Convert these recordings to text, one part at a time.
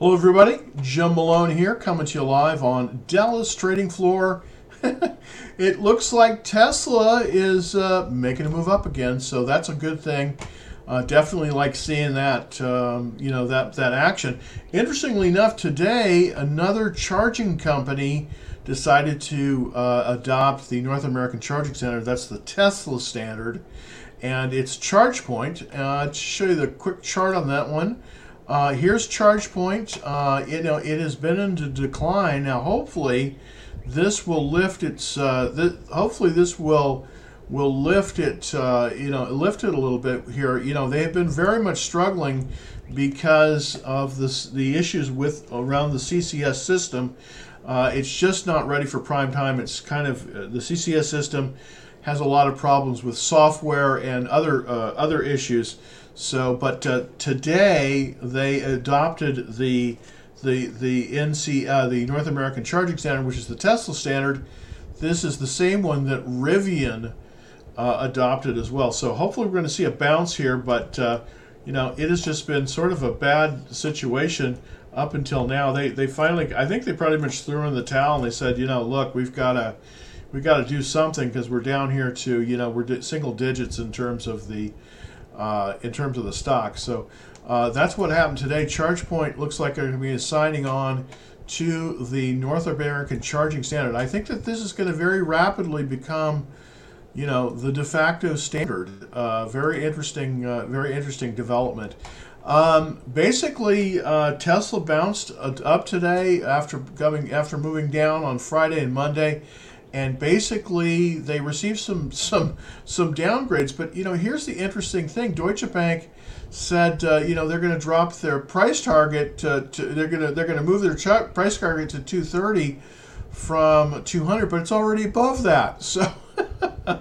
Hello, everybody. Jim Malone here, coming to you live on Dallas Trading Floor. it looks like Tesla is uh, making a move up again, so that's a good thing. Uh, definitely like seeing that, um, you know, that that action. Interestingly enough, today another charging company decided to uh, adopt the North American Charging Standard. That's the Tesla standard, and it's ChargePoint. Uh, to show you the quick chart on that one. Uh, here's ChargePoint. Uh, you know, it has been into decline. Now, hopefully, this will lift its. Uh, th- hopefully, this will will lift it. Uh, you know, lift it a little bit here. You know, they have been very much struggling because of this, the issues with around the CCS system. Uh, it's just not ready for prime time. It's kind of uh, the CCS system has a lot of problems with software and other other issues. So, but uh, today they adopted the the the NC uh, the North American Charging Standard, which is the Tesla standard. This is the same one that Rivian uh, adopted as well. So hopefully we're going to see a bounce here, but uh, you know it has just been sort of a bad situation up until now. They they finally I think they pretty much threw in the towel and they said, you know, look, we've got to we got to do something because we're down here to you know we're single digits in terms of the uh, in terms of the stock. So uh, that's what happened today. ChargePoint looks like they're going to be signing on to the North American charging standard. I think that this is going to very rapidly become, you know, the de facto standard. Uh, very interesting, uh, very interesting development. Um, basically, uh, Tesla bounced up today after coming after moving down on Friday and Monday and basically they received some some some downgrades. But you know, here's the interesting thing: Deutsche Bank said, uh, you know, they're going to drop their price target to, to they're going to they're going to move their ch- price target to 230 from 200, but it's already above that. So,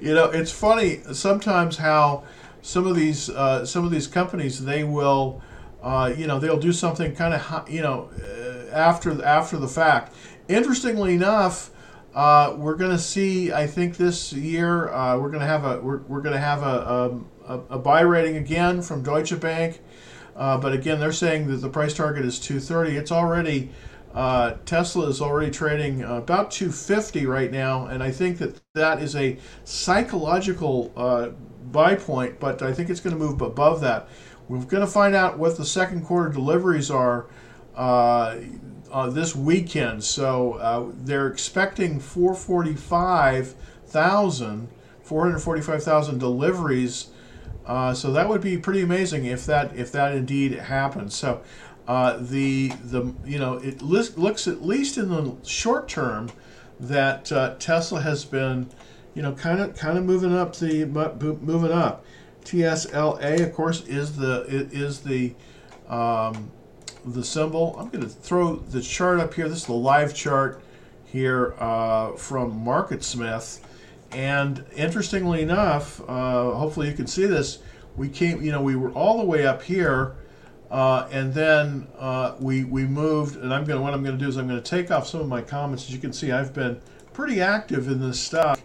you know, it's funny sometimes how some of these uh, some of these companies they will. Uh, you know they'll do something kind of you know uh, after after the fact. Interestingly enough, uh, we're going to see, I think this year, uh, we're going to have a we're, we're going to have a, a, a, buy rating again from Deutsche Bank. Uh, but again, they're saying that the price target is 230. It's already uh, Tesla is already trading about 250 right now, and I think that that is a psychological uh, buy point. But I think it's going to move above that. We're going to find out what the second quarter deliveries are uh, this weekend. So uh, they're expecting 445,000, 445,000 deliveries. Uh, so that would be pretty amazing if that if that indeed happens. So uh, the the you know it looks at least in the short term that uh, Tesla has been you know kind of kind of moving up the moving up. TSLA of course is the is the um, the symbol. I'm going to throw the chart up here. This is the live chart here uh, from MarketSmith. And interestingly enough, uh, hopefully you can see this. We came, you know, we were all the way up here, uh, and then uh, we we moved. And I'm going to what I'm going to do is I'm going to take off some of my comments. As you can see, I've been pretty active in this stock.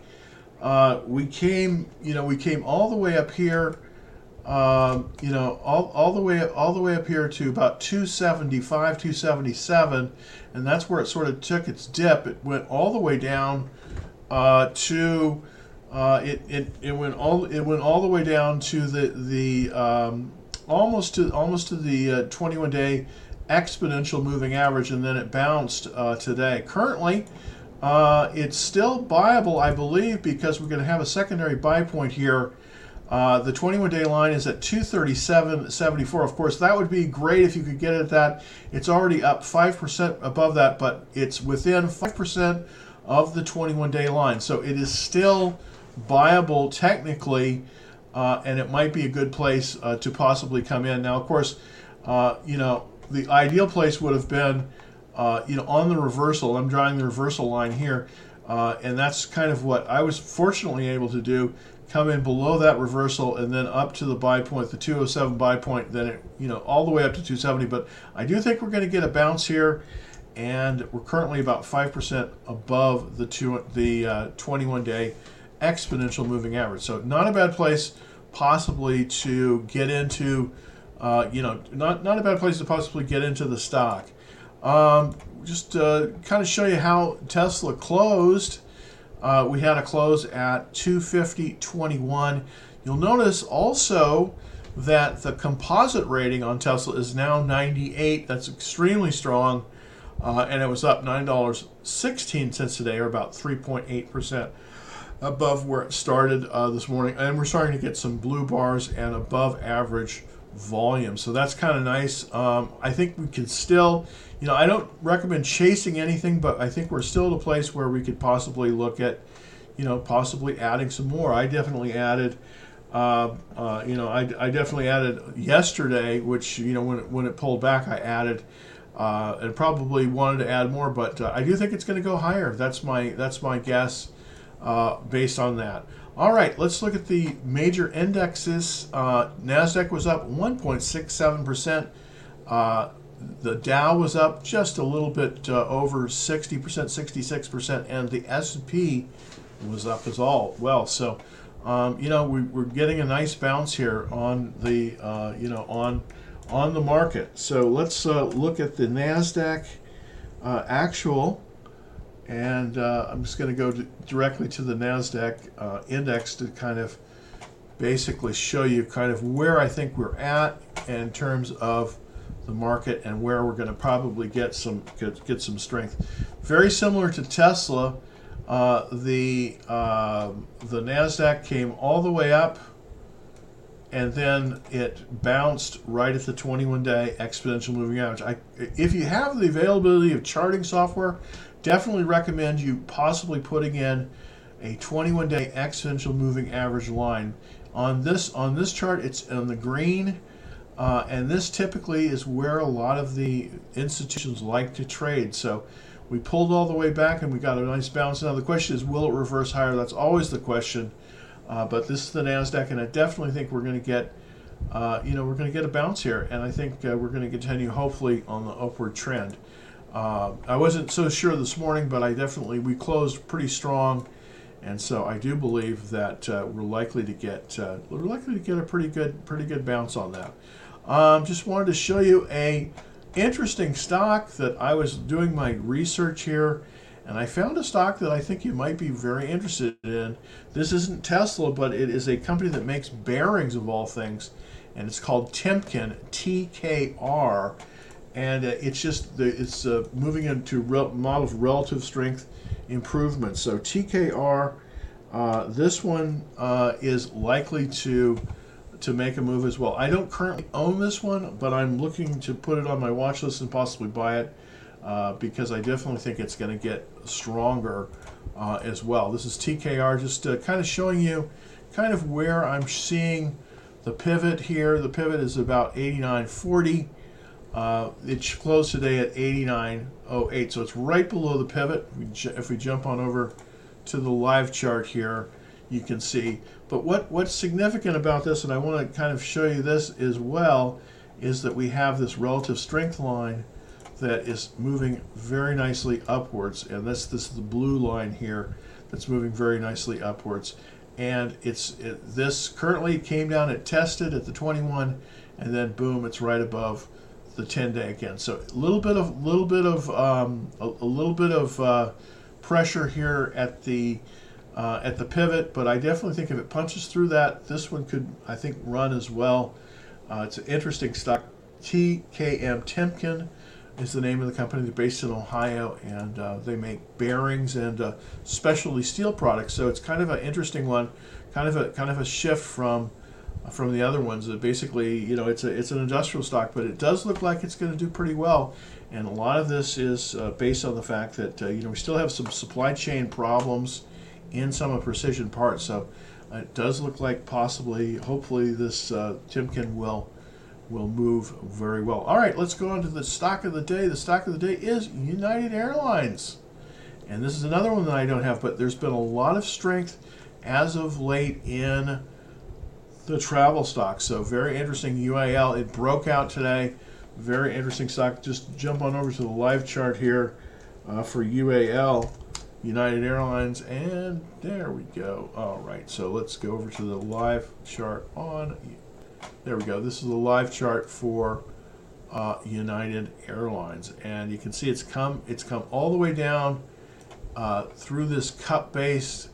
Uh, we came, you know, we came all the way up here um, you know, all, all the way all the way up here to about 275, 277, and that's where it sort of took its dip. It went all the way down uh, to uh, it, it, it went all it went all the way down to the the um, almost to almost to the uh, 21 day exponential moving average, and then it bounced uh, today. Currently. Uh, it's still buyable, I believe, because we're going to have a secondary buy point here uh, the 21 day line is at 237.74. Of course, that would be great if you could get it at that. It's already up 5% above that, but it's within 5% of the 21 day line. So it is still viable technically, uh, and it might be a good place uh, to possibly come in. Now, of course, uh, you know, the ideal place would have been, uh, you know, on the reversal. I'm drawing the reversal line here. And that's kind of what I was fortunately able to do come in below that reversal and then up to the buy point, the 207 buy point, then it, you know, all the way up to 270. But I do think we're going to get a bounce here, and we're currently about 5% above the two, the uh, 21 day exponential moving average. So not a bad place possibly to get into uh, you know, not not a bad place to possibly get into the stock. Um, just uh, kind of show you how Tesla closed. Uh, we had a close at 250.21. You'll notice also that the composite rating on Tesla is now 98. That's extremely strong. Uh, and it was up $9.16 today, or about 3.8% above where it started uh, this morning. And we're starting to get some blue bars and above average volume. So that's kind of nice. Um, I think we can still, you know, I don't recommend chasing anything, but I think we're still at a place where we could possibly look at, you know, possibly adding some more. I definitely added. Uh, uh, you know, I, I definitely added yesterday, which you know when it, when it pulled back, I added, uh, and probably wanted to add more, but uh, I do think it's going to go higher. That's my that's my guess uh, based on that. All right, let's look at the major indexes. Uh, NASDAQ was up 1.67%. Uh, the Dow was up just a little bit uh, over 60%, 66%, and the S&P was up as all well. So, um, you know, we, are getting a nice bounce here on the, uh, you know, on on the market. So let's uh, look at the Nasdaq uh, actual. And uh, I'm just going to go directly to the NASDAQ uh, index to kind of basically show you kind of where I think we're at in terms of the market and where we're going to probably get some get, get some strength. Very similar to Tesla, uh, the uh, the Nasdaq came all the way up, and then it bounced right at the 21-day exponential moving average. I, if you have the availability of charting software, definitely recommend you possibly putting in a 21 day exponential moving average line. On this on this chart it's on the green uh, and this typically is where a lot of the institutions like to trade. So we pulled all the way back and we got a nice bounce now the question is will it reverse higher? That's always the question uh, but this is the nasdaq and i definitely think we're going to get uh, you know we're going to get a bounce here and i think uh, we're going to continue hopefully on the upward trend uh, I wasn't so sure this morning, but I definitely we closed pretty strong, and so I do believe that uh, we're likely to get uh, we're likely to get a pretty good pretty good bounce on that. Um, just wanted to show you a interesting stock that I was doing my research here, and I found a stock that I think you might be very interested in. This isn't Tesla, but it is a company that makes bearings of all things, and it's called Timken TKR and uh, it's just the, it's uh, moving into of relative strength improvement. So TKR, uh, this one uh, is likely to to make a move as well. I don't currently own this one, but I'm looking to put it on my watch list and possibly buy it uh, because I definitely think it's going to get stronger uh, as well. This is TKR, just kind of showing you kind of where I'm seeing the pivot here. The pivot is about 89.40. Uh, it closed today at 89.08, so it's right below the pivot. If we jump on over to the live chart here, you can see. But what, what's significant about this, and I want to kind of show you this as well, is that we have this relative strength line that is moving very nicely upwards. And this, this is the blue line here that's moving very nicely upwards. And it's it, this currently came down, it tested at the 21, and then boom, it's right above the 10 day again. So a little bit of a little bit of um, a, a, little bit of uh, pressure here at the uh, at the pivot, but I definitely think if it punches through that, this one could I think run as well. Uh, it's an interesting stock. TKM Timken is the name of the company. They're based in Ohio and uh, they make bearings and uh, specialty steel products. So it's kind of an interesting one, kind of a kind of a shift from from the other ones. That basically, you know, it's a it's an industrial stock, but it does look like it's going to do pretty well. And a lot of this is uh, based on the fact that uh, you know we still have some supply chain problems in some of precision parts. So it does look like possibly, hopefully, this uh, Timken will will move very well. All right, let's go on to the stock of the day. The stock of the day is United Airlines. And this is another one that I don't have, but there's been a lot of strength as of late in the travel stock. So very interesting. UAL it broke out today. Very interesting stock. Just jump on over to the live chart here uh, for UAL, United Airlines, and there we go. All right. So let's go over to the live chart on There we go. This is the live chart for uh, United Airlines, and you can see it's come it's come all the way down uh, through this cup base,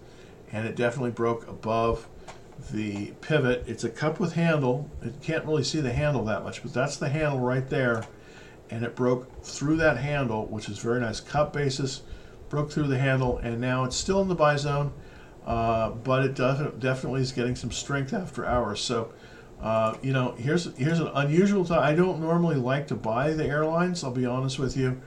and it definitely broke above the pivot. It's a cup with handle. It can't really see the handle that much, but that's the handle right there, and it broke through that handle, which is very nice. Cup basis broke through the handle, and now it's still in the buy zone, uh, but it does, definitely is getting some strength after hours. So. Uh, you know, here's here's an unusual time. I don't normally like to buy the airlines. I'll be honest with you,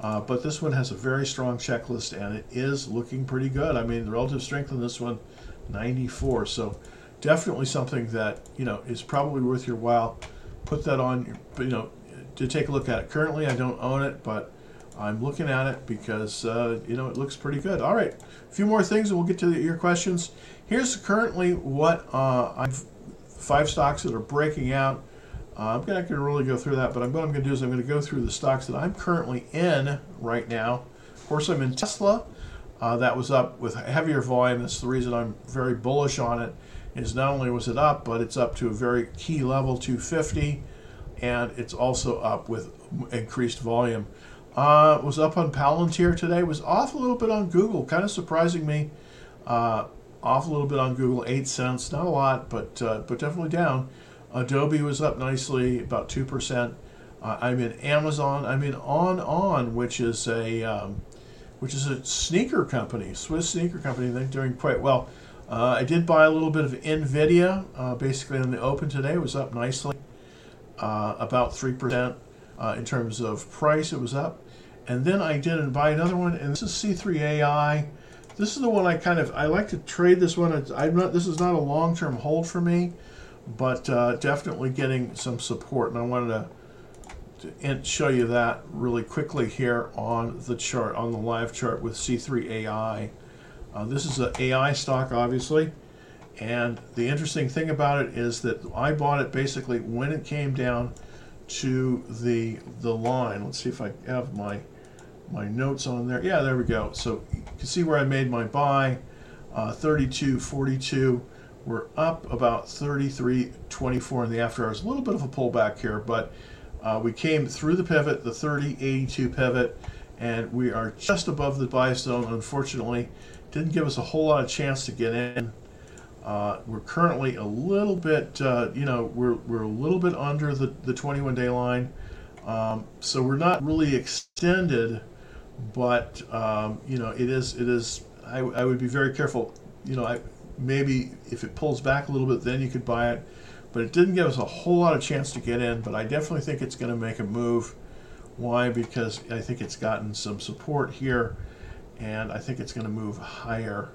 uh, but this one has a very strong checklist, and it is looking pretty good. I mean, the relative strength on this one, 94. So definitely something that you know is probably worth your while. Put that on, you know, to take a look at it. Currently, I don't own it, but I'm looking at it because uh, you know it looks pretty good. All right, a few more things, and we'll get to your questions. Here's currently what uh, I've five stocks that are breaking out. Uh, I'm not going to really go through that, but I'm, what I'm going to do is I'm going to go through the stocks that I'm currently in right now. Of course, I'm in Tesla. Uh, that was up with heavier volume. That's the reason I'm very bullish on it. Is not only was it up, but it's up to a very key level, 250, and it's also up with increased volume. Uh, was up on Palantir today. Was off a little bit on Google, kind of surprising me. Uh, off a little bit on Google, eight cents, not a lot, but uh, but definitely down. Adobe was up nicely, about two percent. Uh, I'm in Amazon. I'm in On On, which is a um, which is a sneaker company, Swiss sneaker company. They're doing quite well. Uh, I did buy a little bit of Nvidia, uh, basically on the open today. It was up nicely, uh, about three percent uh, in terms of price. It was up, and then I did buy another one, and this is C3 AI. This is the one I kind of I like to trade this one. I'm not. This is not a long term hold for me, but uh, definitely getting some support. And I wanted to, to show you that really quickly here on the chart on the live chart with C3 AI. Uh, this is an AI stock, obviously. And the interesting thing about it is that I bought it basically when it came down to the the line. Let's see if I have my my notes on there. Yeah, there we go. So you can see where I made my buy, uh, 32, 42. We're up about 33, 24 in the after hours. A little bit of a pullback here, but uh, we came through the pivot, the 30, 82 pivot, and we are just above the buy zone. Unfortunately, didn't give us a whole lot of chance to get in. Uh, we're currently a little bit, uh, you know, we're, we're a little bit under the, the 21 day line. Um, so we're not really extended but um, you know it is it is I, I would be very careful you know I maybe if it pulls back a little bit then you could buy it but it didn't give us a whole lot of chance to get in but I definitely think it's going to make a move. Why? Because I think it's gotten some support here and I think it's going to move higher.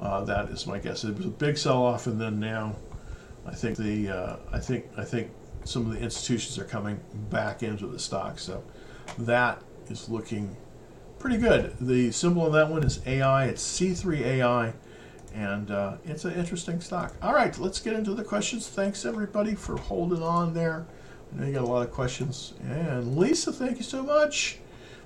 Uh, that is my guess. It was a big sell-off and then now I think the uh, I think I think some of the institutions are coming back into the stock so that is looking pretty good. The symbol on that one is AI. It's C3 AI, and uh, it's an interesting stock. All right, let's get into the questions. Thanks everybody for holding on there. I know you got a lot of questions. And Lisa, thank you so much.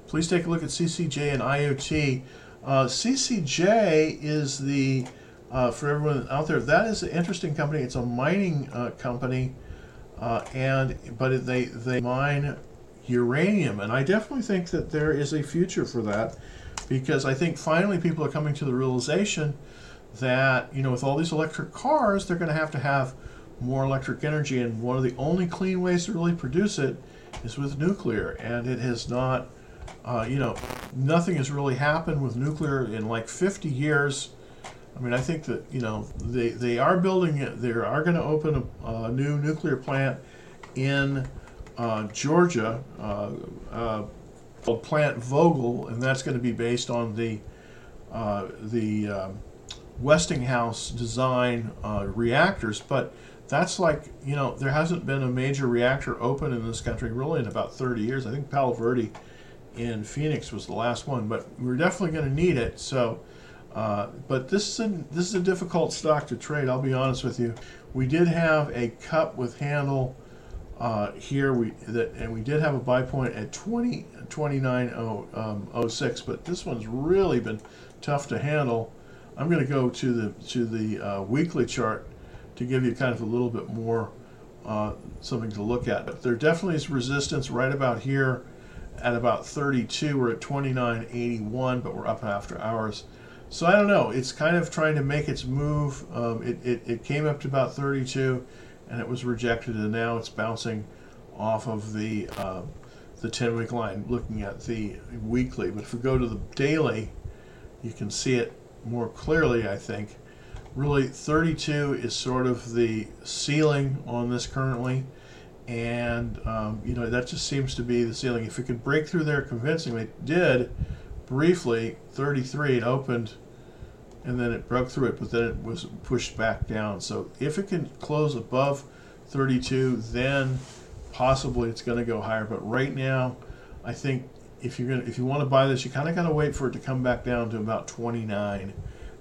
Please take a look at CCJ and IoT. Uh, CCJ is the uh, for everyone out there. That is an interesting company. It's a mining uh, company, uh, and but they they mine uranium. And I definitely think that there is a future for that because I think finally people are coming to the realization that, you know, with all these electric cars, they're going to have to have more electric energy. And one of the only clean ways to really produce it is with nuclear. And it has not, uh, you know, nothing has really happened with nuclear in like 50 years. I mean, I think that, you know, they, they are building it, they are going to open a, a new nuclear plant in uh, Georgia uh, uh, called Plant Vogtle and that's going to be based on the uh, the um, Westinghouse design uh, reactors. But that's like you know there hasn't been a major reactor open in this country really in about 30 years. I think Palo Verde in Phoenix was the last one, but we're definitely going to need it. So. Uh, but this is a this is a difficult stock to trade. I'll be honest with you. We did have a cup with handle uh, here we that and we did have a buy point at 20 2906 um, but this one's really been tough to handle I'm going to go to the to the uh, weekly chart to give you kind of a little bit more uh, something to look at. But there definitely is resistance right about here at about 32. We're at 29.81, but we're up after hours. So I don't know. It's kind of trying to make its move. Um, it, it, it came up to about 32 and it was rejected, and now it's bouncing off of the uh, the 10 week line looking at the weekly. But if we go to the daily, you can see it more clearly, I think. Really, 32 is sort of the ceiling on this currently. And, um, you know, that just seems to be the ceiling. If it could break through there convincingly, it did briefly, 33, it opened and then it broke through it, but then it was pushed back down. So if it can close above 32, then possibly it's going to go higher. But right now, I think if you're gonna if you want to buy this, you kind of got to wait for it to come back down to about 29.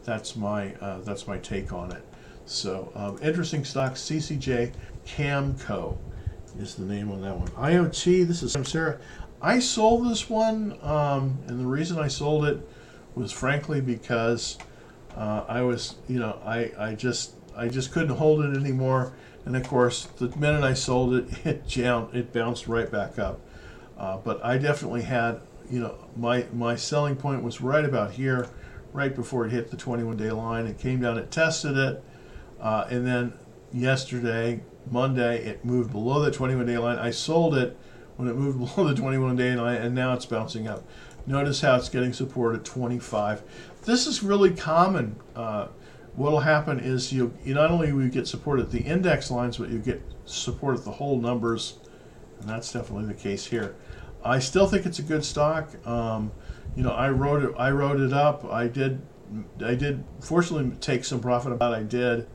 That's my uh, that's my take on it. So um, interesting stock. CCJ Cameco is the name on that one. IoT. This is Sarah. I sold this one, um, and the reason I sold it was frankly because uh, I was, you know, I, I just I just couldn't hold it anymore. And of course, the minute I sold it, it jammed, it bounced right back up. Uh, but I definitely had, you know, my my selling point was right about here, right before it hit the 21-day line. It came down, it tested it, uh, and then yesterday, Monday, it moved below the 21-day line. I sold it when it moved below the 21-day line, and now it's bouncing up. Notice how it's getting support at 25. This is really common. Uh, what will happen is you, you not only will you get support at the index lines, but you get support at the whole numbers, and that's definitely the case here. I still think it's a good stock. Um, you know, I wrote it. I wrote it up. I did. I did. Fortunately, take some profit about. I did,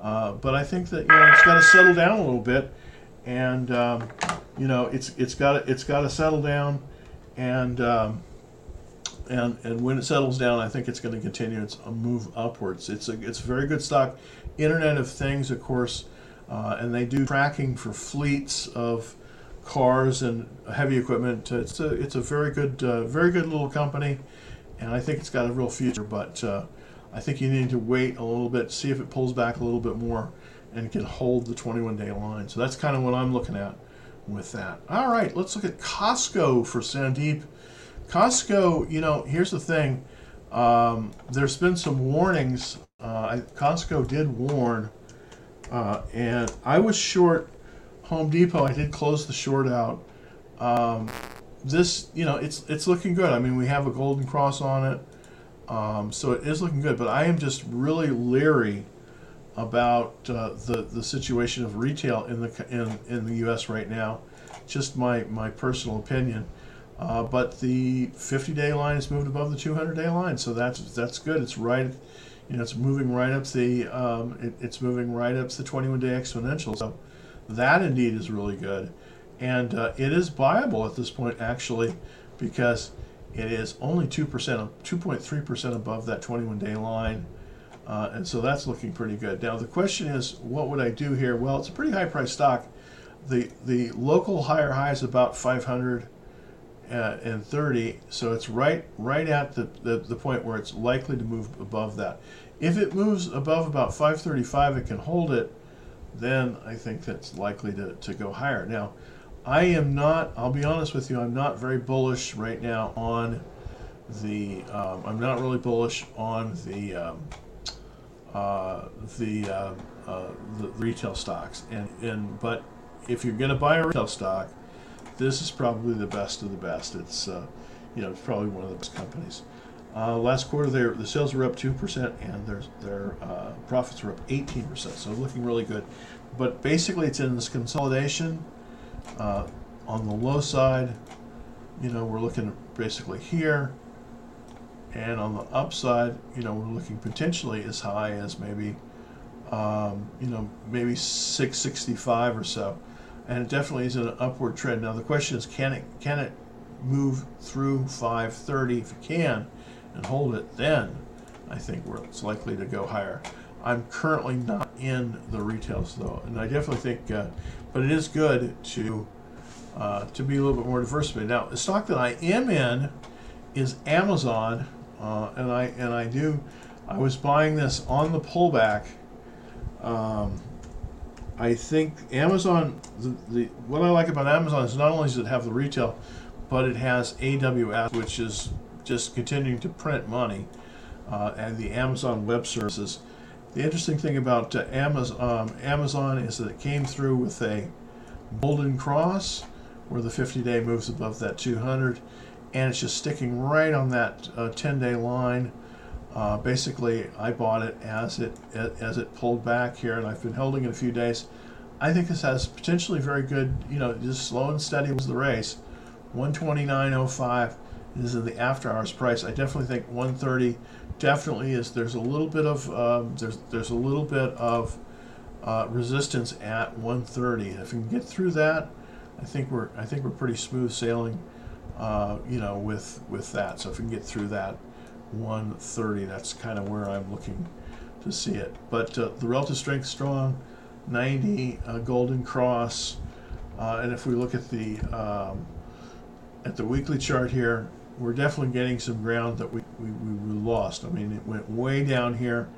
uh, but I think that you know it's got to settle down a little bit, and um, you know it's it's got it's got to settle down, and um, and and when it settles down, I think it's going to continue its a move upwards. It's a it's a very good stock. Internet of Things, of course, uh, and they do tracking for fleets of cars and heavy equipment. It's a it's a very good uh, very good little company, and I think it's got a real future. But uh, I think you need to wait a little bit, see if it pulls back a little bit more, and can hold the 21 day line. So that's kind of what I'm looking at with that. All right, let's look at Costco for Sandeep. Costco, you know, here's the thing. Um, there's been some warnings. Uh, Costco did warn, uh, and I was short Home Depot. I did close the short out. Um, this, you know, it's it's looking good. I mean, we have a golden cross on it, um, so it is looking good. But I am just really leery about uh, the the situation of retail in the in in the U.S. right now. Just my my personal opinion. Uh, but the 50-day line has moved above the 200-day line, so that's that's good. It's right, you know, it's moving right up the um, it, it's moving right up the 21-day exponential. So that indeed is really good, and uh, it is viable at this point actually, because it is only two percent, 2.3 percent above that 21-day line. Uh, and so that's looking pretty good. Now the question is, what would I do here? Well, it's a pretty high price stock. The the local higher high is about 500 uh, and 30, so it's right right at the, the, the point where it's likely to move above that. If it moves above about 535, it can hold it, then I think that's likely to, to go higher. Now, I am not, I'll be honest with you, I'm not very bullish right now on the, um, I'm not really bullish on the, um, uh, the, uh, uh, the retail stocks. And, and, but if you're going to buy a retail stock, this is probably the best of the best. It's uh, you know it's probably one of the best companies. Uh, last quarter, their the sales were up two percent and their their uh, profits were up eighteen percent. So looking really good. But basically, it's in this consolidation. Uh, on the low side, you know, we're looking basically here. And on the upside, you know, we're looking potentially as high as maybe, um, you know, maybe 665 or so and it definitely is an upward trend. Now the question is, can it can it move through 530? If it can, and hold it, then I think it's likely to go higher. I'm currently not in the retails though, and I definitely think, uh, but it is good to uh, to be a little bit more diversified. Now the stock that I am in is Amazon, uh, and I and I do. I was buying this on the pullback. Um, I think Amazon, the, the what I like about Amazon is not only does it have the retail, but it has AWS, which is just continuing to print money, uh, and the Amazon Web Services. The interesting thing about uh, Amazon, um, Amazon is that it came through with a golden cross, where the 50-day moves above that 200, and it's just sticking right on that 10-day uh, line. Uh, basically, I bought it as it as it pulled back here, and I've been holding it a few days. I think this has potentially very good, you know, just slow and steady was the race. 129.05 is in the after hours price. I definitely think 130 definitely is. There's a little bit of um, there's there's a little bit of uh, resistance at 130. If we can get through that, I think we're I think we're pretty smooth sailing, uh, you know, with with that. So if we can get through that 130, that's kind of where I'm looking to see it. But uh, the relative strength strong, 90 uh, golden cross, uh, and if we look at the um, at the weekly chart here, we're definitely getting some ground that we, we, we lost. I mean, it went way down here.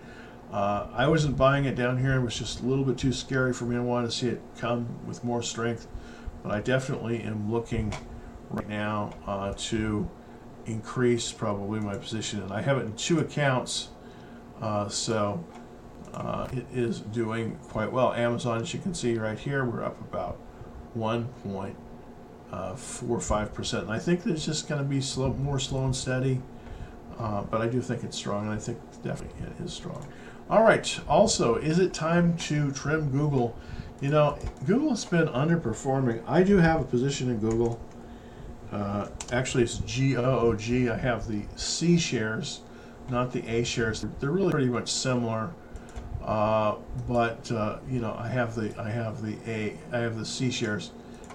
Uh, I wasn't buying it down here. It was just a little bit too scary for me. I wanted to see it come with more strength. But I definitely am looking right now uh, to increase probably my position. And I have it in two accounts. Uh, so uh, it is doing quite well. Amazon, as you can see right here, we're up about one point four or five percent. And I think it's just going to be slow, more slow and steady. Uh, but I do think it's strong, and I think definitely it is strong. All right. Also, is it time to trim Google? You know, Google has been underperforming. I do have a position in Google. Uh, actually, it's G O O G. I have the C shares, not the A shares. They're really pretty much similar. Uh, but uh, you know, I have the I have the A I have the C shares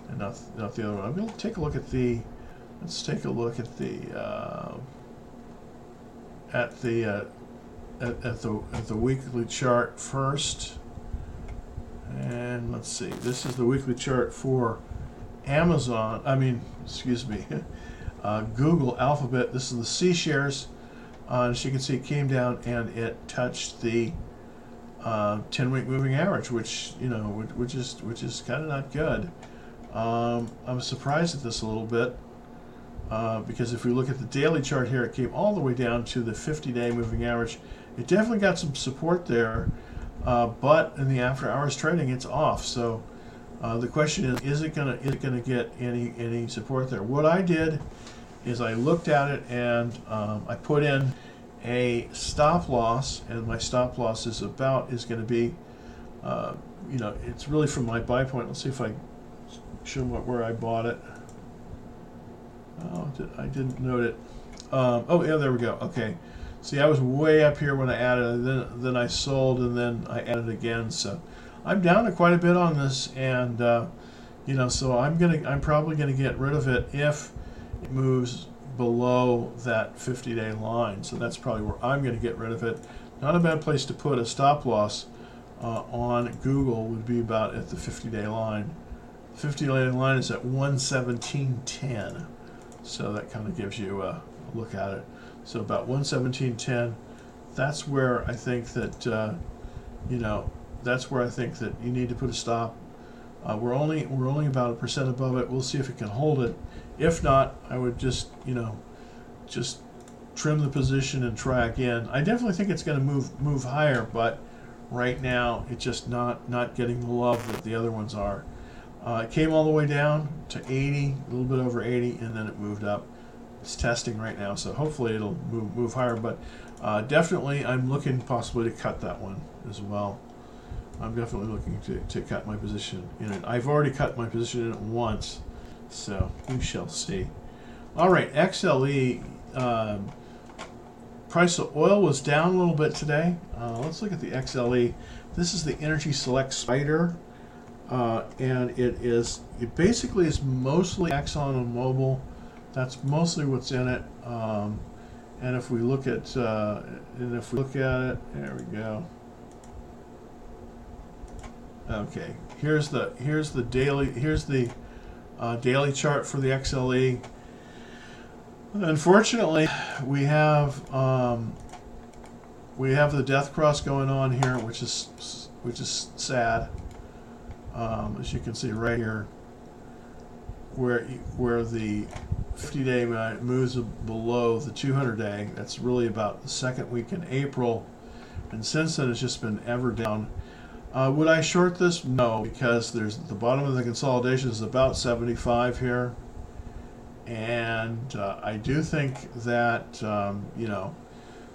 and not, not the other one. I'm going to take a look at the, let's take a look at the, uh, at the, uh, at, at the, at the weekly chart first. And let's see, this is the weekly chart for Amazon, I mean, excuse me, uh, Google Alphabet. This is the C shares. Uh, as you can see, it came down and it touched the uh, 10-week moving average, which you know, which, which is which is kind of not good. Um, I'm surprised at this a little bit uh, because if we look at the daily chart here, it came all the way down to the 50-day moving average. It definitely got some support there, uh, but in the after-hours trading, it's off. So uh, the question is, is it gonna is it gonna get any any support there? What I did is I looked at it and um, I put in a stop loss, and my stop loss is about is going to be, uh, you know, it's really from my buy point. Let's see if I show what where I bought it. Oh, I didn't note it. Um, oh yeah, there we go. Okay. See, I was way up here when I added, then then I sold, and then I added again. So I'm down to quite a bit on this, and uh, you know, so I'm gonna, I'm probably gonna get rid of it if it moves below that 50-day line. So that's probably where I'm gonna get rid of it. Not a bad place to put a stop loss uh, on Google would be about at the 50-day line. 50 day line is at 117.10. So that kind of gives you a look at it. So about 117.10, that's where I think that, uh, you know, that's where I think that you need to put a stop. Uh, we're only we're only about a percent above it. We'll see if it can hold it. If not, I would just you know, just trim the position and try again. I definitely think it's going to move move higher, but right now it's just not not getting the love that the other ones are. Uh, it came all the way down to 80, a little bit over 80, and then it moved up. It's testing right now, so hopefully it'll move, move higher. But uh, definitely, I'm looking possibly to cut that one as well. I'm definitely looking to, to cut my position in it. I've already cut my position in it once, so we shall see. All right, XLE. Um, price of oil was down a little bit today. Uh, let's look at the XLE. This is the Energy Select Spider. Uh, and it is it basically is mostly Exxon and Mobil. That's mostly what's in it. Um, and if we look at uh, and if we look at it, there we go. Okay, here's the here's the daily here's the uh, daily chart for the XLE. Unfortunately, we have um, we have the death cross going on here, which is which is sad. Um, as you can see right here, where where the 50 day moves below the 200 day. That's really about the second week in April, and since then it's just been ever down. Uh, would I short this? No, because there's the bottom of the consolidation is about 75 here, and uh, I do think that um, you know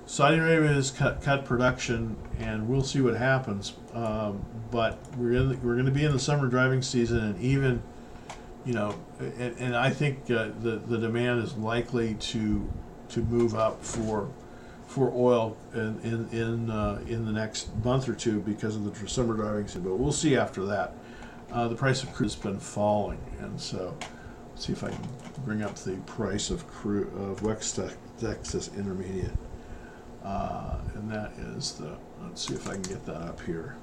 Saudi Arabia has cut, cut production, and we'll see what happens. Um, but we're in the, we're going to be in the summer driving season, and even, you know, and, and I think uh, the the demand is likely to to move up for for oil in in in, uh, in the next month or two because of the summer driving season. But we'll see after that. Uh, the price of crude has been falling, and so let's see if I can bring up the price of crude of West Texas Intermediate. Uh, and that is the, let's see if I can get that up here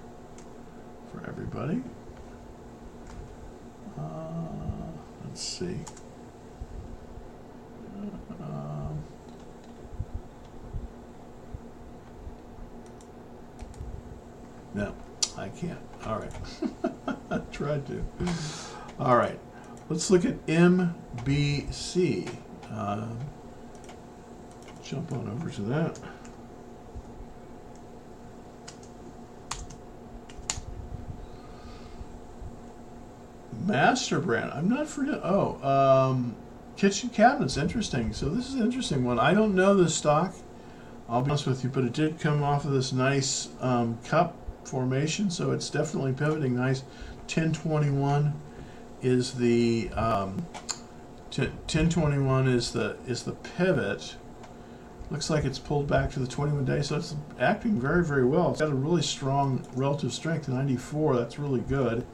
for everybody. Uh, let's see. Um, no, I can't. All right. I tried to. All right. Let's look at MBC. Uh, jump on over to that. Master brand. I'm not for Oh, um, kitchen cabinets. Interesting. So this is an interesting one. I don't know the stock. I'll be honest with you, but it did come off of this nice um, cup formation, so it's definitely pivoting nice. 1021 is the um, 1021 is the is the pivot. Looks like it's pulled back to the 21 day, so it's acting very very well. It's got a really strong relative strength, 94. That's really good.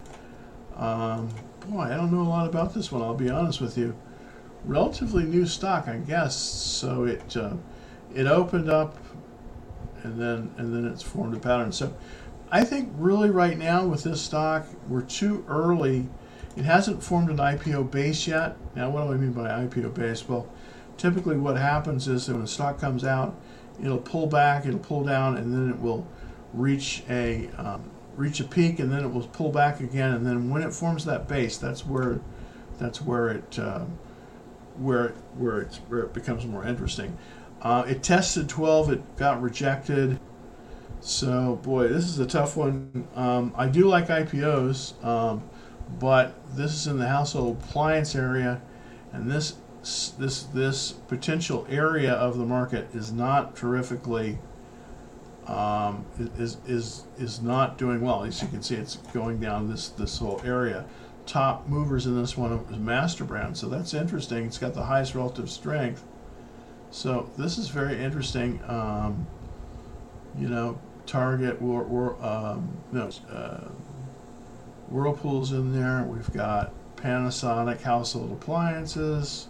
Um, boy, I don't know a lot about this one. I'll be honest with you. Relatively new stock, I guess. So it uh, it opened up, and then and then it's formed a pattern. So I think really right now with this stock, we're too early. It hasn't formed an IPO base yet. Now, what do I mean by IPO base? Well, typically what happens is that when a stock comes out, it'll pull back, it'll pull down, and then it will reach a um, reach a peak and then it will pull back again. And then when it forms that base that's where that's where it uh, where where it's where it becomes more interesting. Uh, it tested 12 it got rejected. So boy this is a tough one. Um, I do like IPOs um, but this is in the household appliance area and this this this potential area of the market is not terrifically um, is, is, is not doing well. As you can see, it's going down this, this whole area. Top movers in this one is Master Brand, so that's interesting. It's got the highest relative strength. So this is very interesting. Um, you know, Target, um, no, uh, Whirlpool's in there. We've got Panasonic household appliances.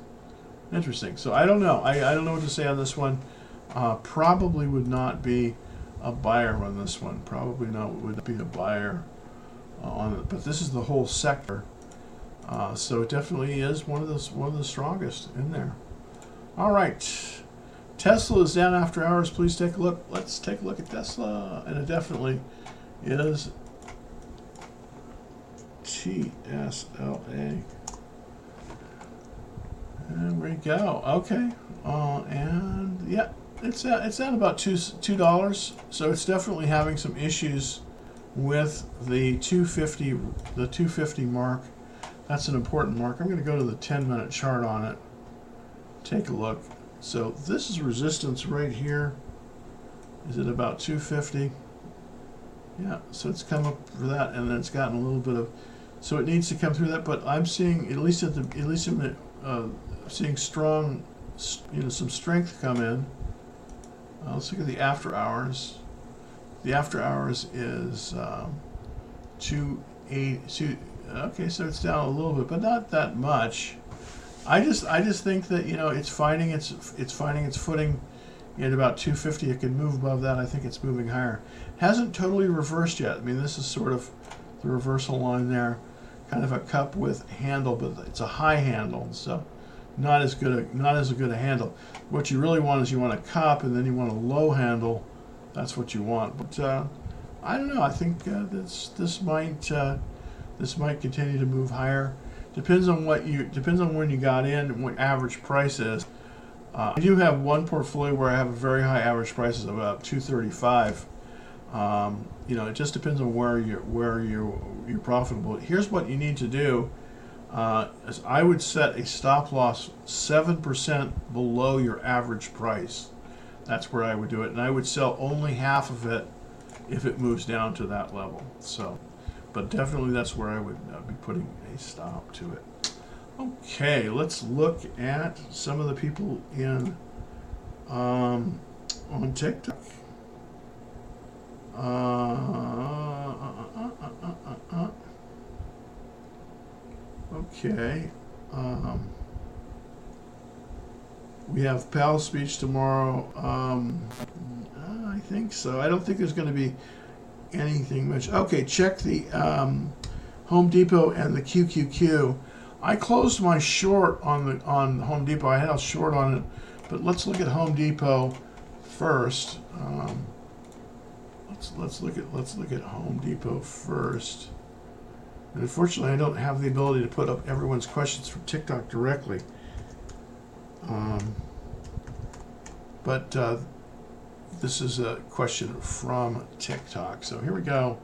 Interesting. So I don't know. I, I don't know what to say on this one. Uh, probably would not be a buyer on this one. Probably not would be a buyer uh, on it, but this is the whole sector. Uh, so it definitely is one of the one of the strongest in there. All right, Tesla is down after hours. Please take a look. Let's take a look at Tesla, and it definitely is TSLA. There we go. Okay, uh, and yeah, it's at, it's at about two two dollars, so it's definitely having some issues with the 250 the 250 mark. That's an important mark. I'm going to go to the 10 minute chart on it. Take a look. So this is resistance right here. Is it about 250? Yeah, so it's come up for that, and then it's gotten a little bit of, so it needs to come through that. But I'm seeing at least at the at least in uh, seeing strong, you know, some strength come in. Uh, let's look at the after hours. The after hours is um, two eight two. Okay, so it's down a little bit, but not that much. I just I just think that you know it's finding its it's finding its footing at about 250. It can move above that. I think it's moving higher. Hasn't totally reversed yet. I mean, this is sort of the reversal line there, kind of a cup with handle, but it's a high handle, so not as good a, not as good a handle. What you really want is you want a cup, and then you want a low handle. That's what you want. But uh, I don't know. I think uh, this this might uh, This might continue to move higher. Depends on what you depends on when you got in and what average price is. Uh, I do have one portfolio where I have a very high average price of about 235. Um, you know, it just depends on where you're where you're you're profitable. Here's what you need to do: uh, is I would set a stop loss seven percent below your average price. That's where I would do it, and I would sell only half of it if it moves down to that level. So, but definitely that's where I would uh, be putting a stop to it. Okay, let's look at some of the people in um, on TikTok. Uh, uh, uh, okay. Um, we have Powell speech tomorrow. Um, I think so. I don't think there's going to be anything much. Okay, check the um, Home Depot and the QQQ. I closed my short on the on Home Depot. I had a short on it, but let's look at Home Depot first. Um, let's let's look at let's look at Home Depot first. And unfortunately, I don't have the ability to put up everyone's questions from TikTok directly. Um, but uh, this is a question from TikTok. So here we go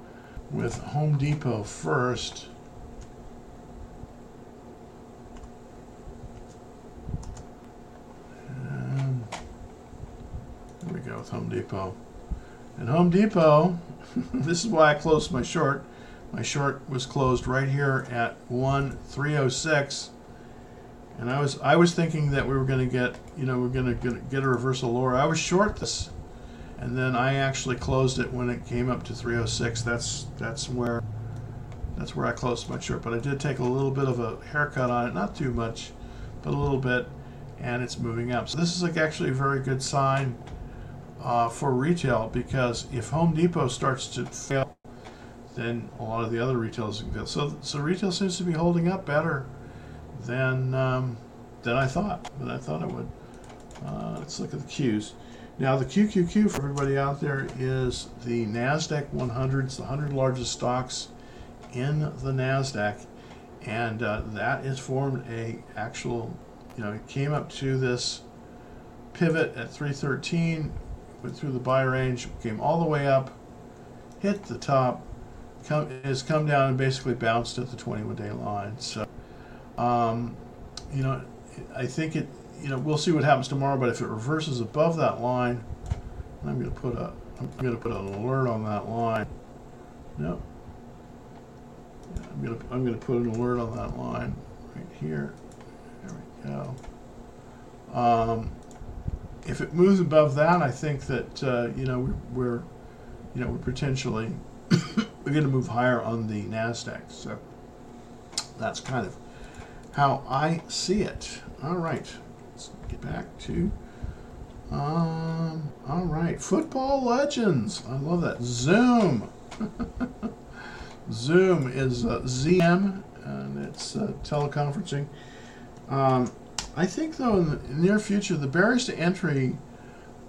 with Home Depot first. And here we go with Home Depot. And Home Depot, this is why I closed my short. My short was closed right here at 1306 and I was I was thinking that we were going to get you know we're going to get a reversal lower. I was short this, and then I actually closed it when it came up to 306. That's that's where that's where I closed my short. But I did take a little bit of a haircut on it, not too much, but a little bit, and it's moving up. So this is like actually a very good sign uh, for retail because if Home Depot starts to fail, then a lot of the other retailers fail. So so retail seems to be holding up better than um, than I thought. Than I thought I would. Uh, let's look at the Qs. Now the QQQ for everybody out there is the Nasdaq 100. It's the 100 largest stocks in the Nasdaq, and uh, that has formed a actual. You know, it came up to this pivot at 313, went through the buy range, came all the way up, hit the top, come, has come down and basically bounced at the 21 day line. So um, you know, I think it. You know, we'll see what happens tomorrow. But if it reverses above that line, I'm going to put a. I'm going to put an alert on that line. Nope. Yeah, I'm going to. I'm going to put an alert on that line right here. There we go. Um, if it moves above that, I think that uh, you know we're, we're, you know, we're potentially we're going to move higher on the Nasdaq. So that's kind of how I see it. All right, let's get back to. Um, all right, football legends. I love that. Zoom. Zoom is uh, ZM, and it's uh, teleconferencing. Um, I think though in the near future the barriers to entry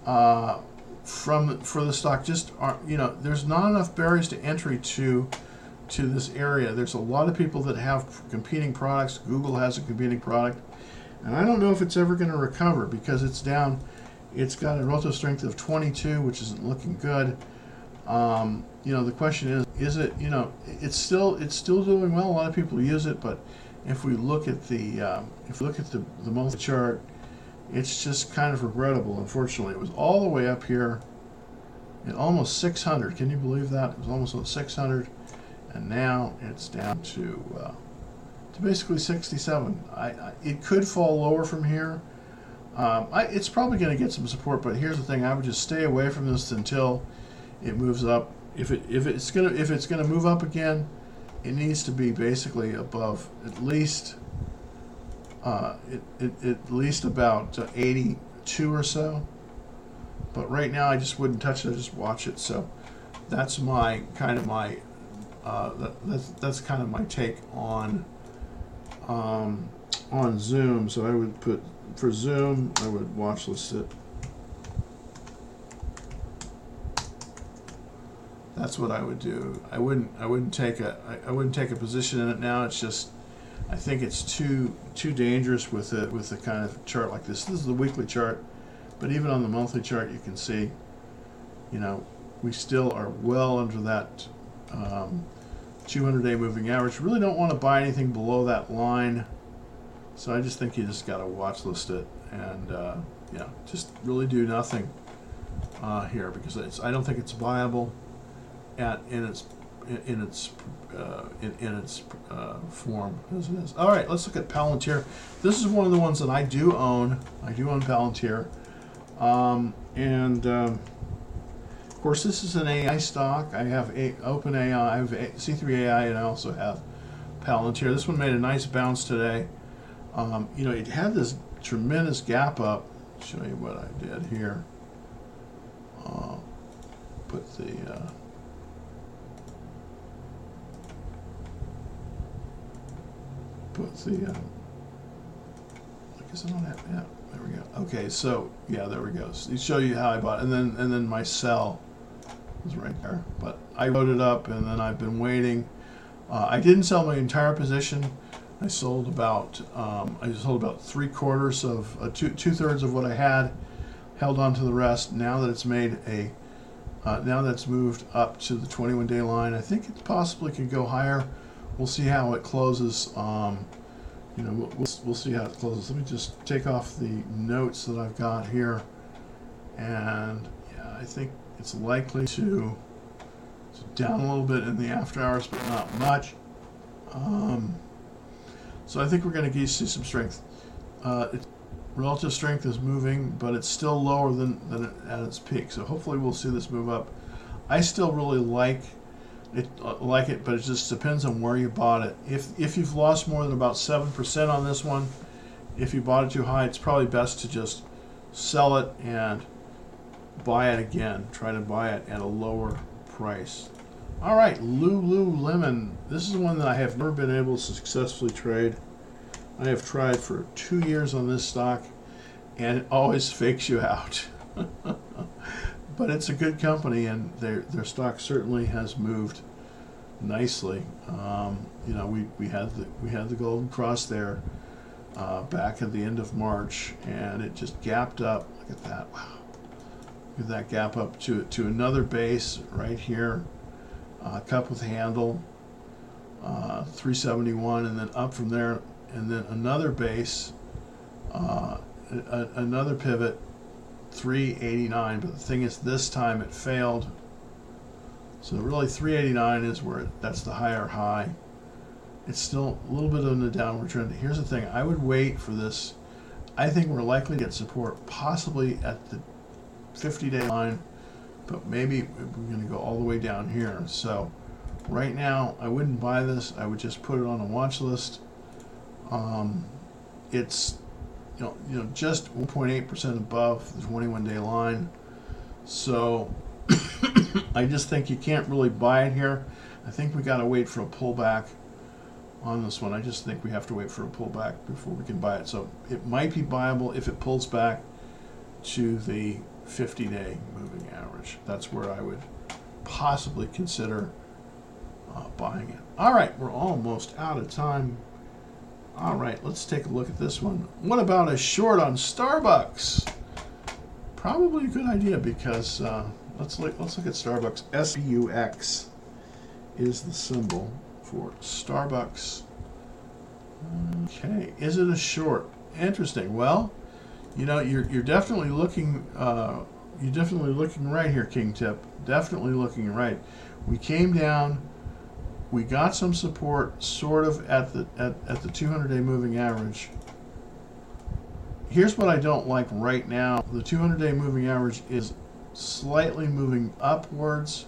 uh, from for the stock just are you know there's not enough barriers to entry to to this area. There's a lot of people that have competing products. Google has a competing product. And I don't know if it's ever going to recover because it's down. It's got a relative strength of 22, which isn't looking good. Um, you know, the question is, is it, you know, it's still, it's still doing well. A lot of people use it, but if we look at the, um, if we look at the, the monthly chart, it's just kind of regrettable. Unfortunately, it was all the way up here at almost 600. Can you believe that? It was almost at 600 and now it's down to uh, to basically 67. I, I, it could fall lower from here. Um, I, it's probably going to get some support, but here's the thing: I would just stay away from this until it moves up. If it if it's gonna if it's gonna move up again, it needs to be basically above at least uh, it, it, at least about uh, 82 or so. But right now, I just wouldn't touch it. I just watch it. So that's my kind of my uh, that, that's that's kind of my take on um, on Zoom. So I would put for Zoom, I would watch list it. That's what I would do. I wouldn't. I wouldn't take a. I, I wouldn't take a position in it now. It's just. I think it's too too dangerous with it with a kind of chart like this. This is the weekly chart, but even on the monthly chart, you can see. You know, we still are well under that um, 200-day moving average. Really don't want to buy anything below that line. So I just think you just got to watch list it and uh, yeah, just really do nothing uh, here because I don't think it's viable at in its in its uh, in, in its uh, form as it is. All right, let's look at Palantir. This is one of the ones that I do own. I do own Palantir, um, and um, of course this is an AI stock. I have a, OpenAI, I have a, C3 AI, and I also have Palantir. This one made a nice bounce today. Um, you know, it had this tremendous gap up. Show you what I did here. Uh, put the put the uh, I guess I don't have yeah there we go okay so yeah there we go so show you how I bought it. and then and then my sell is right there but I wrote it up and then I've been waiting uh, I didn't sell my entire position I sold about um, I sold about three quarters of uh, two two thirds of what I had, held on to the rest. Now that it's made a uh, now that it's moved up to the 21 day line, I think it possibly could go higher. We'll see how it closes. Um, you know, we'll, we'll, see how it closes. Let me just take off the notes that I've got here, and yeah, I think it's likely to, down a little bit in the after hours, but not much. Um, so I think we're going to see some strength. Uh, it, relative strength is moving, but it's still lower than, than at its peak. So hopefully we'll see this move up. I still really like it, uh, like it, but it just depends on where you bought it. If if you've lost more than about seven percent on this one, if you bought it too high, it's probably best to just sell it and buy it again. Try to buy it at a lower price. All right, Lululemon. This is one that I have never been able to successfully trade. I have tried for two years on this stock, and it always fakes you out. but it's a good company, and their their stock certainly has moved nicely. Um, you know, we, we had the we had the golden cross there uh, back at the end of March, and it just gapped up. Look at that! Wow, look at that gap up to to another base right here uh, cup with handle, uh, 371, and then up from there, and then another base, uh, a, another pivot, 389. But the thing is, this time it failed. So really, 389 is where it, that's the higher high. It's still a little bit on the downward trend. Here's the thing: I would wait for this. I think we're likely to get support, possibly at the 50-day line but maybe we're going to go all the way down here. So right now, I wouldn't buy this. I would just put it on a watch list. Um, it's you know you know just 1.8% above the 21 day line. So I just think you can't really buy it here. I think we got to wait for a pullback on this one. I just think we have to wait for a pullback before we can buy it. So it might be buyable if it pulls back to the 50 day moving average. That's where I would possibly consider uh, buying it. All right, we're almost out of time. All right, let's take a look at this one. What about a short on Starbucks? Probably a good idea because uh, let's look, let's look at Starbucks. SBUX is the symbol for Starbucks. Okay, is it a short? Interesting. Well, you know, you're you're definitely looking uh, you're definitely looking right here, King Tip. Definitely looking right. We came down, we got some support, sort of at the at, at the 200-day moving average. Here's what I don't like right now. The 200-day moving average is slightly moving upwards.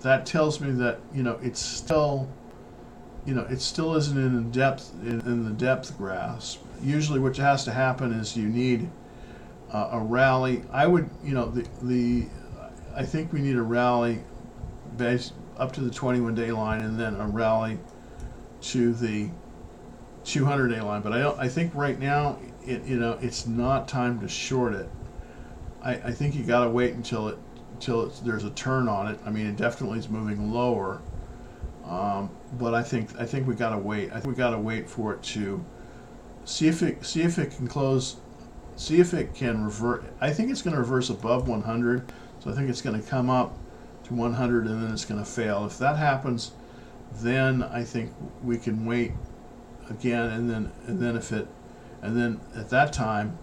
That tells me that you know it's still, you know, it still isn't in the depth in, in the depth grasp usually what has to happen is you need uh, a rally. I would, you know, the the I think we need a rally based up to the 21 day line and then a rally to the 200 day line. But I don't. I think right now, it you know, it's not time to short it. I, I think you got to wait until it until it's, there's a turn on it. I mean, it definitely is moving lower, um, but I think I think we gotta wait. I think we gotta wait for it to see if it see if it can close, see if it can revert. I think it's going to reverse above 100, so I think it's going to come up to 100 and then it's going to fail. If that happens, then I think we can wait again, and then and then if it and then at that time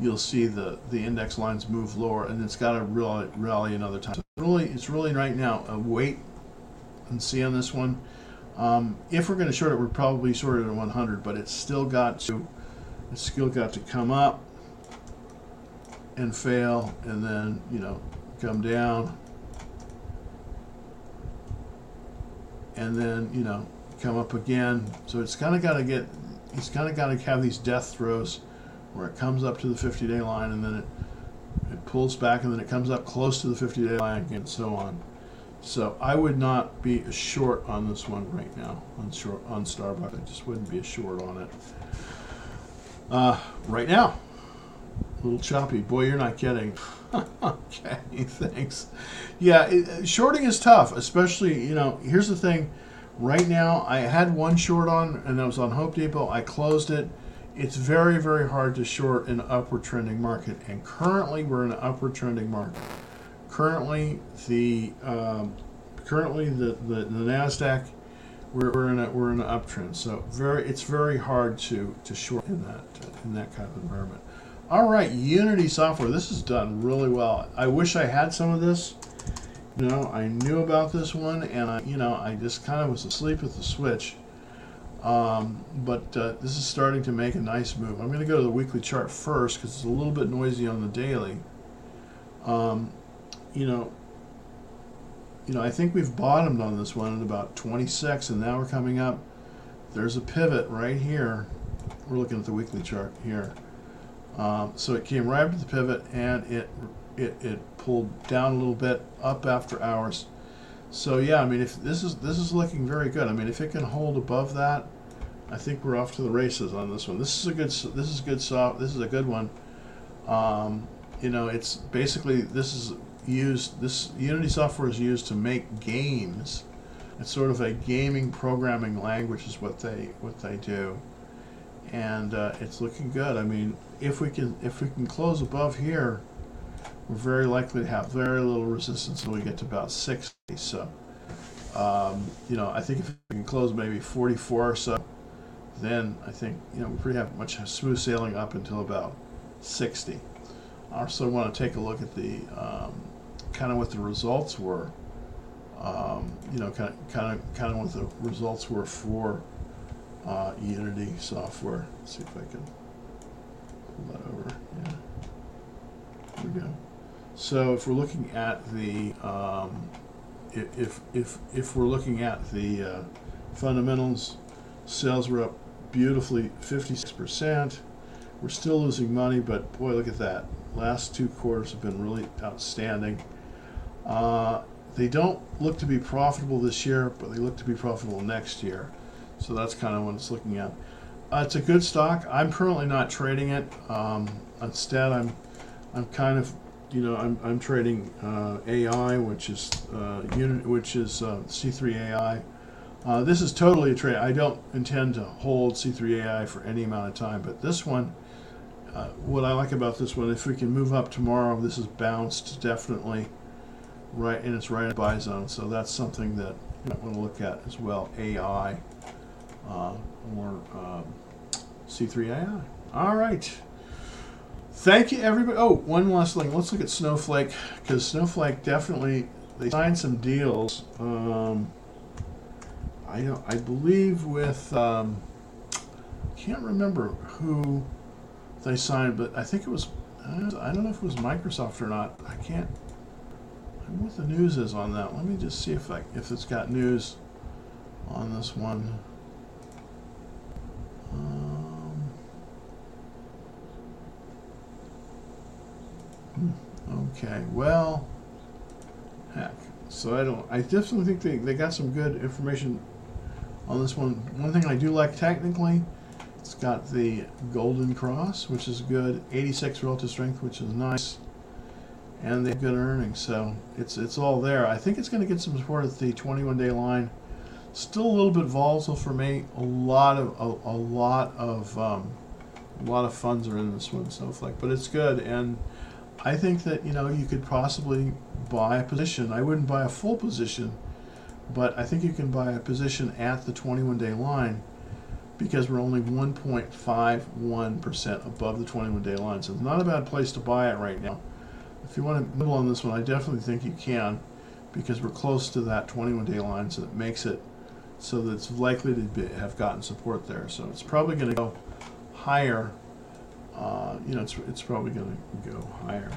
you'll see the the index lines move lower and it's got to rally, rally another time. So really it's really right now a wait and see on this one. Um, if we're going to short it we're probably short it at 100 but it's still got to it's still got to come up and fail and then you know come down and then you know come up again. So it's kind of got to get it's kind of got to have these death throes where it comes up to the 50 day line and then it it pulls back and then it comes up close to the 50 day line and so on. So I would not be a short on this one right now on short on Starbucks. I just wouldn't be a short on it. Uh, right now. A little choppy. Boy you're not kidding okay thanks yeah it, shorting is tough especially you know here's the thing right now I had one short on and that was on Home Depot I closed it it's very, very hard to short an upward trending market. And currently, we're in an upward trending market. Currently, the um, currently the, the, the Nasdaq, we're, we're in a we're in an uptrend. So very, it's very hard to to short in that in that kind of environment. All right, Unity software. This is done really well. I wish I had some of this. You know, I knew about this one, and I, you know, I just kind of was asleep at the switch. Um, but uh, this is starting to make a nice move. I'm going to go to the weekly chart first because it's a little bit noisy on the daily. Um, you know, you know, I think we've bottomed on this one at about 26, and now we're coming up. There's a pivot right here. We're looking at the weekly chart here. Um, so it came right up to the pivot, and it it it pulled down a little bit up after hours. So yeah, I mean, if this is this is looking very good. I mean, if it can hold above that, I think we're off to the races on this one. This is a good this is good soft this is a good one. Um, you know, it's basically this is used this Unity software is used to make games. It's sort of a gaming programming language is what they what they do, and uh, it's looking good. I mean, if we can if we can close above here we're very likely to have very little resistance until we get to about 60. So, um, you know, I think if we can close maybe 44 or so, then I think, you know, we pretty have much smooth sailing up until about 60. I also want to take a look at the um, kind of what the results were. Um, you know, kind of, kind of, kind of what the results were for uh, Unity software. Let's see if I can pull that over. Yeah, there we go. So if we're looking at the, um, if, if, if we're looking at the uh, fundamentals, sales were up beautifully 56%. We're still losing money, but boy, look at that. Last two quarters have been really outstanding. Uh, they don't look to be profitable this year, but they look to be profitable next year. So that's kind of what it's looking at. Uh, it's a good stock. I'm currently not trading it. Um, instead, I'm I'm kind of you know, I'm, I'm trading uh, AI, which is uh, unit, which is uh, C3 AI. Uh, this is totally a trade. I don't intend to hold C3 AI for any amount of time, but this one, uh, what I like about this one, if we can move up tomorrow, this is bounced definitely right, and it's right in buy zone. So that's something that you might want to look at as well. AI uh, or um, C3 AI. All right. Thank you, everybody. Oh, one last thing. Let's look at Snowflake because Snowflake definitely they signed some deals. Um, I. I believe with. Um, can't remember who they signed, but I think it was. I don't know if it was Microsoft or not. I can't. I don't know what the news is on that. Let me just see if I if it's got news on this one. Um, Okay, well, heck. So I don't. I definitely think they, they got some good information on this one. One thing I do like technically, it's got the golden cross, which is good. 86 relative strength, which is nice. and they have good earnings. So it's it's all there. I think it's going to get some support at the 21 day line. Still a little bit volatile for me. A lot of a, a lot of um, a lot of funds are in this one, Snowflake, but it's good. And I think that you know you could possibly buy a position. I wouldn't buy a full position, but I think you can buy a position at the 21 day line because we're only 1.51% above the 21 day line. So it's not a bad place to buy it right now. If you want to nibble on this one, I definitely think you can because we're close to that 21 day line, so it makes it so that it's likely to be, have gotten support there. So it's probably going to go higher. Uh, you know, it's, it's probably going to go higher.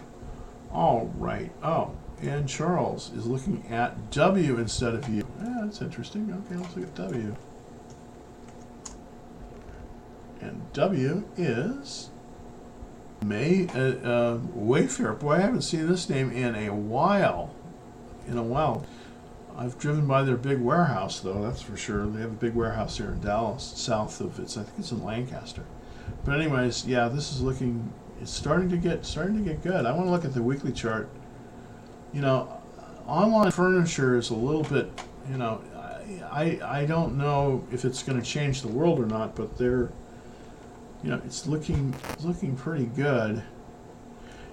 All right. Oh, and Charles is looking at W instead of U. Yeah, that's interesting. Okay, let's look at W. And W is May uh, uh, Wayfair. Boy, I haven't seen this name in a while. In a while. I've driven by their big warehouse, though. That's for sure. They have a big warehouse here in Dallas, south of it's. I think it's in Lancaster. But anyways, yeah, this is looking. It's starting to get starting to get good. I want to look at the weekly chart. You know, online furniture is a little bit. You know, I I, don't know if it's going to change the world or not, but they're you know, it's looking looking pretty good.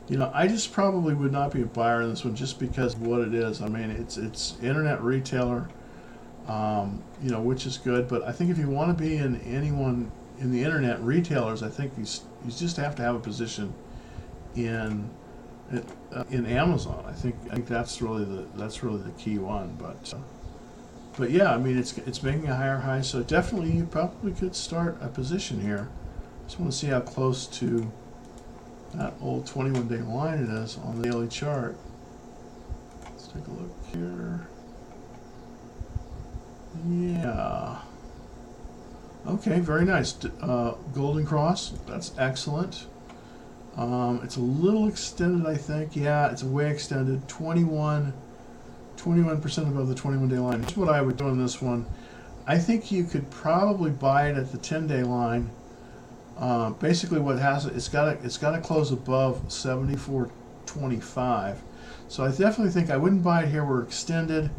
You know, I just probably would not be a buyer in this one just because of what it is. I mean, it's it's internet retailer, um, you know, which is good. But I think if you want to be in anyone in the internet retailers, I think you you just have to have a position in uh, in Amazon. I think I think that's really the that's really the key one. But uh, but yeah, I mean, it's it's making a higher high, so definitely you probably could start a position here. Just want to see how close to that old 21 day line it is on the daily chart. Let's take a look here. Yeah. Okay, very nice. Uh, Golden Cross, that's excellent. Um, it's a little extended, I think. Yeah, it's way extended. 21, 21% above the 21 day line. Here's what I would do on this one. I think you could probably buy it at the 10 day line uh, basically, what has it? It's got to it's got to close above seventy four twenty five. So I definitely think I wouldn't buy it here. We're extended.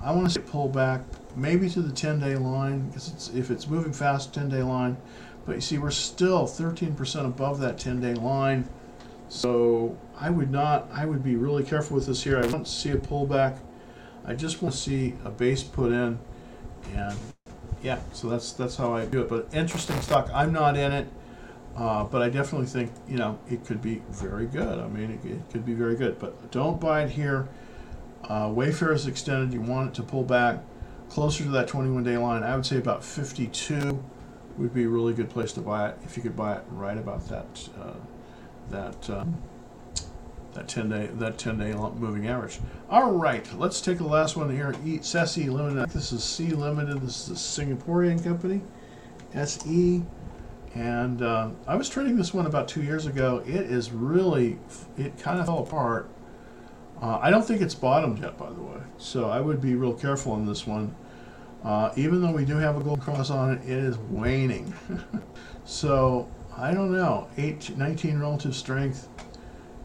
I want to see it pull back maybe to the 10 day line because it's, if it's moving fast, 10 day line. But you see, we're still 13% above that 10 day line. So I would not, I would be really careful with this here. I want to see a pullback. I just want to see a base put in. And yeah, so that's that's how I do it. But interesting stock. I'm not in it. Uh, but I definitely think you know it could be very good. I mean, it, it could be very good. But don't buy it here. Uh, Wayfair is extended. You want it to pull back closer to that 21 day line. I would say about 52 would be a really good place to buy it if you could buy it right about that uh, that um, that 10 day that 10 day moving average. All right, let's take the last one here. SSE Limited. This is Sea Limited. This is a Singaporean company. SE. And uh, I was trading this one about two years ago. It is really, it kind of fell apart. Uh, I don't think it's bottomed yet, by the way. So I would be real careful on this one. Uh, even though we do have a gold cross on it, it is waning. so I don't know. 8, 19 relative strength.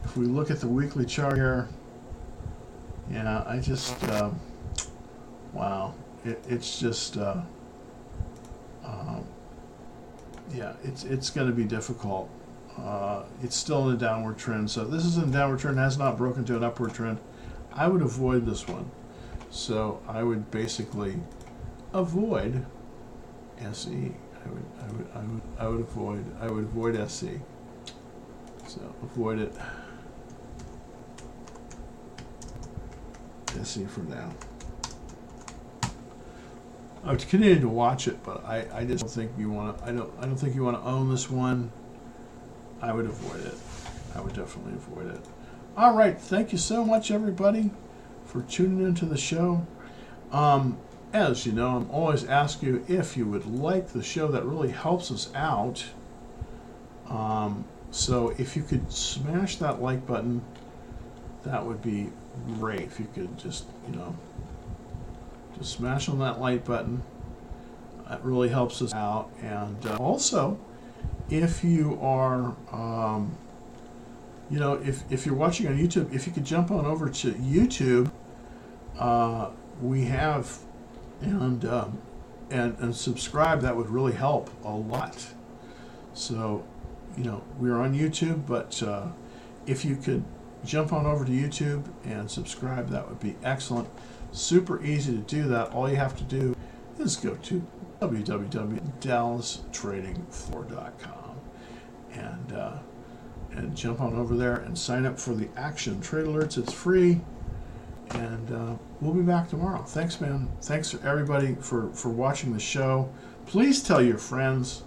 If we look at the weekly chart here, yeah, I just, uh, wow. It, it's just, uh, um, yeah, it's it's going to be difficult. Uh, it's still in a downward trend. So this is a downward trend, has not broken to an upward trend. I would avoid this one. So I would basically avoid SE. I would, I would, I would, I would avoid, I would avoid SE. So avoid it. SE for now. I would continue to watch it, but I, I just don't think you want to. I don't I don't think you want to own this one. I would avoid it. I would definitely avoid it. All right, thank you so much, everybody, for tuning into the show. Um, as you know, I'm always asking you if you would like the show. That really helps us out. Um, so if you could smash that like button, that would be great. If you could just you know just smash on that like button. That really helps us out. And uh, also, if you are um, you know, if, if you're watching on YouTube, if you could jump on over to YouTube, uh, we have, and, um, and, and subscribe, that would really help a lot. So, you know, we're on YouTube, but uh, if you could jump on over to YouTube and subscribe, that would be excellent. Super easy to do that. All you have to do is go to www.dallastradingfloor.com and uh, and jump on over there and sign up for the Action Trade Alerts. It's free, and uh, we'll be back tomorrow. Thanks, man. Thanks everybody for for watching the show. Please tell your friends.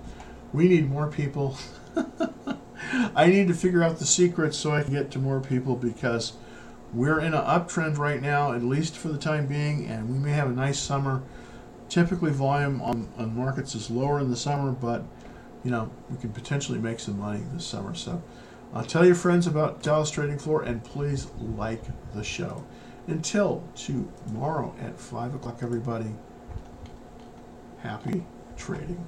We need more people. I need to figure out the secrets so I can get to more people because we're in an uptrend right now, at least for the time being, and we may have a nice summer. Typically, volume on, on markets is lower in the summer, but you know we can potentially make some money this summer. So, uh, tell your friends about Dallas Trading Floor, and please like the show. Until tomorrow at five o'clock, everybody. Happy trading.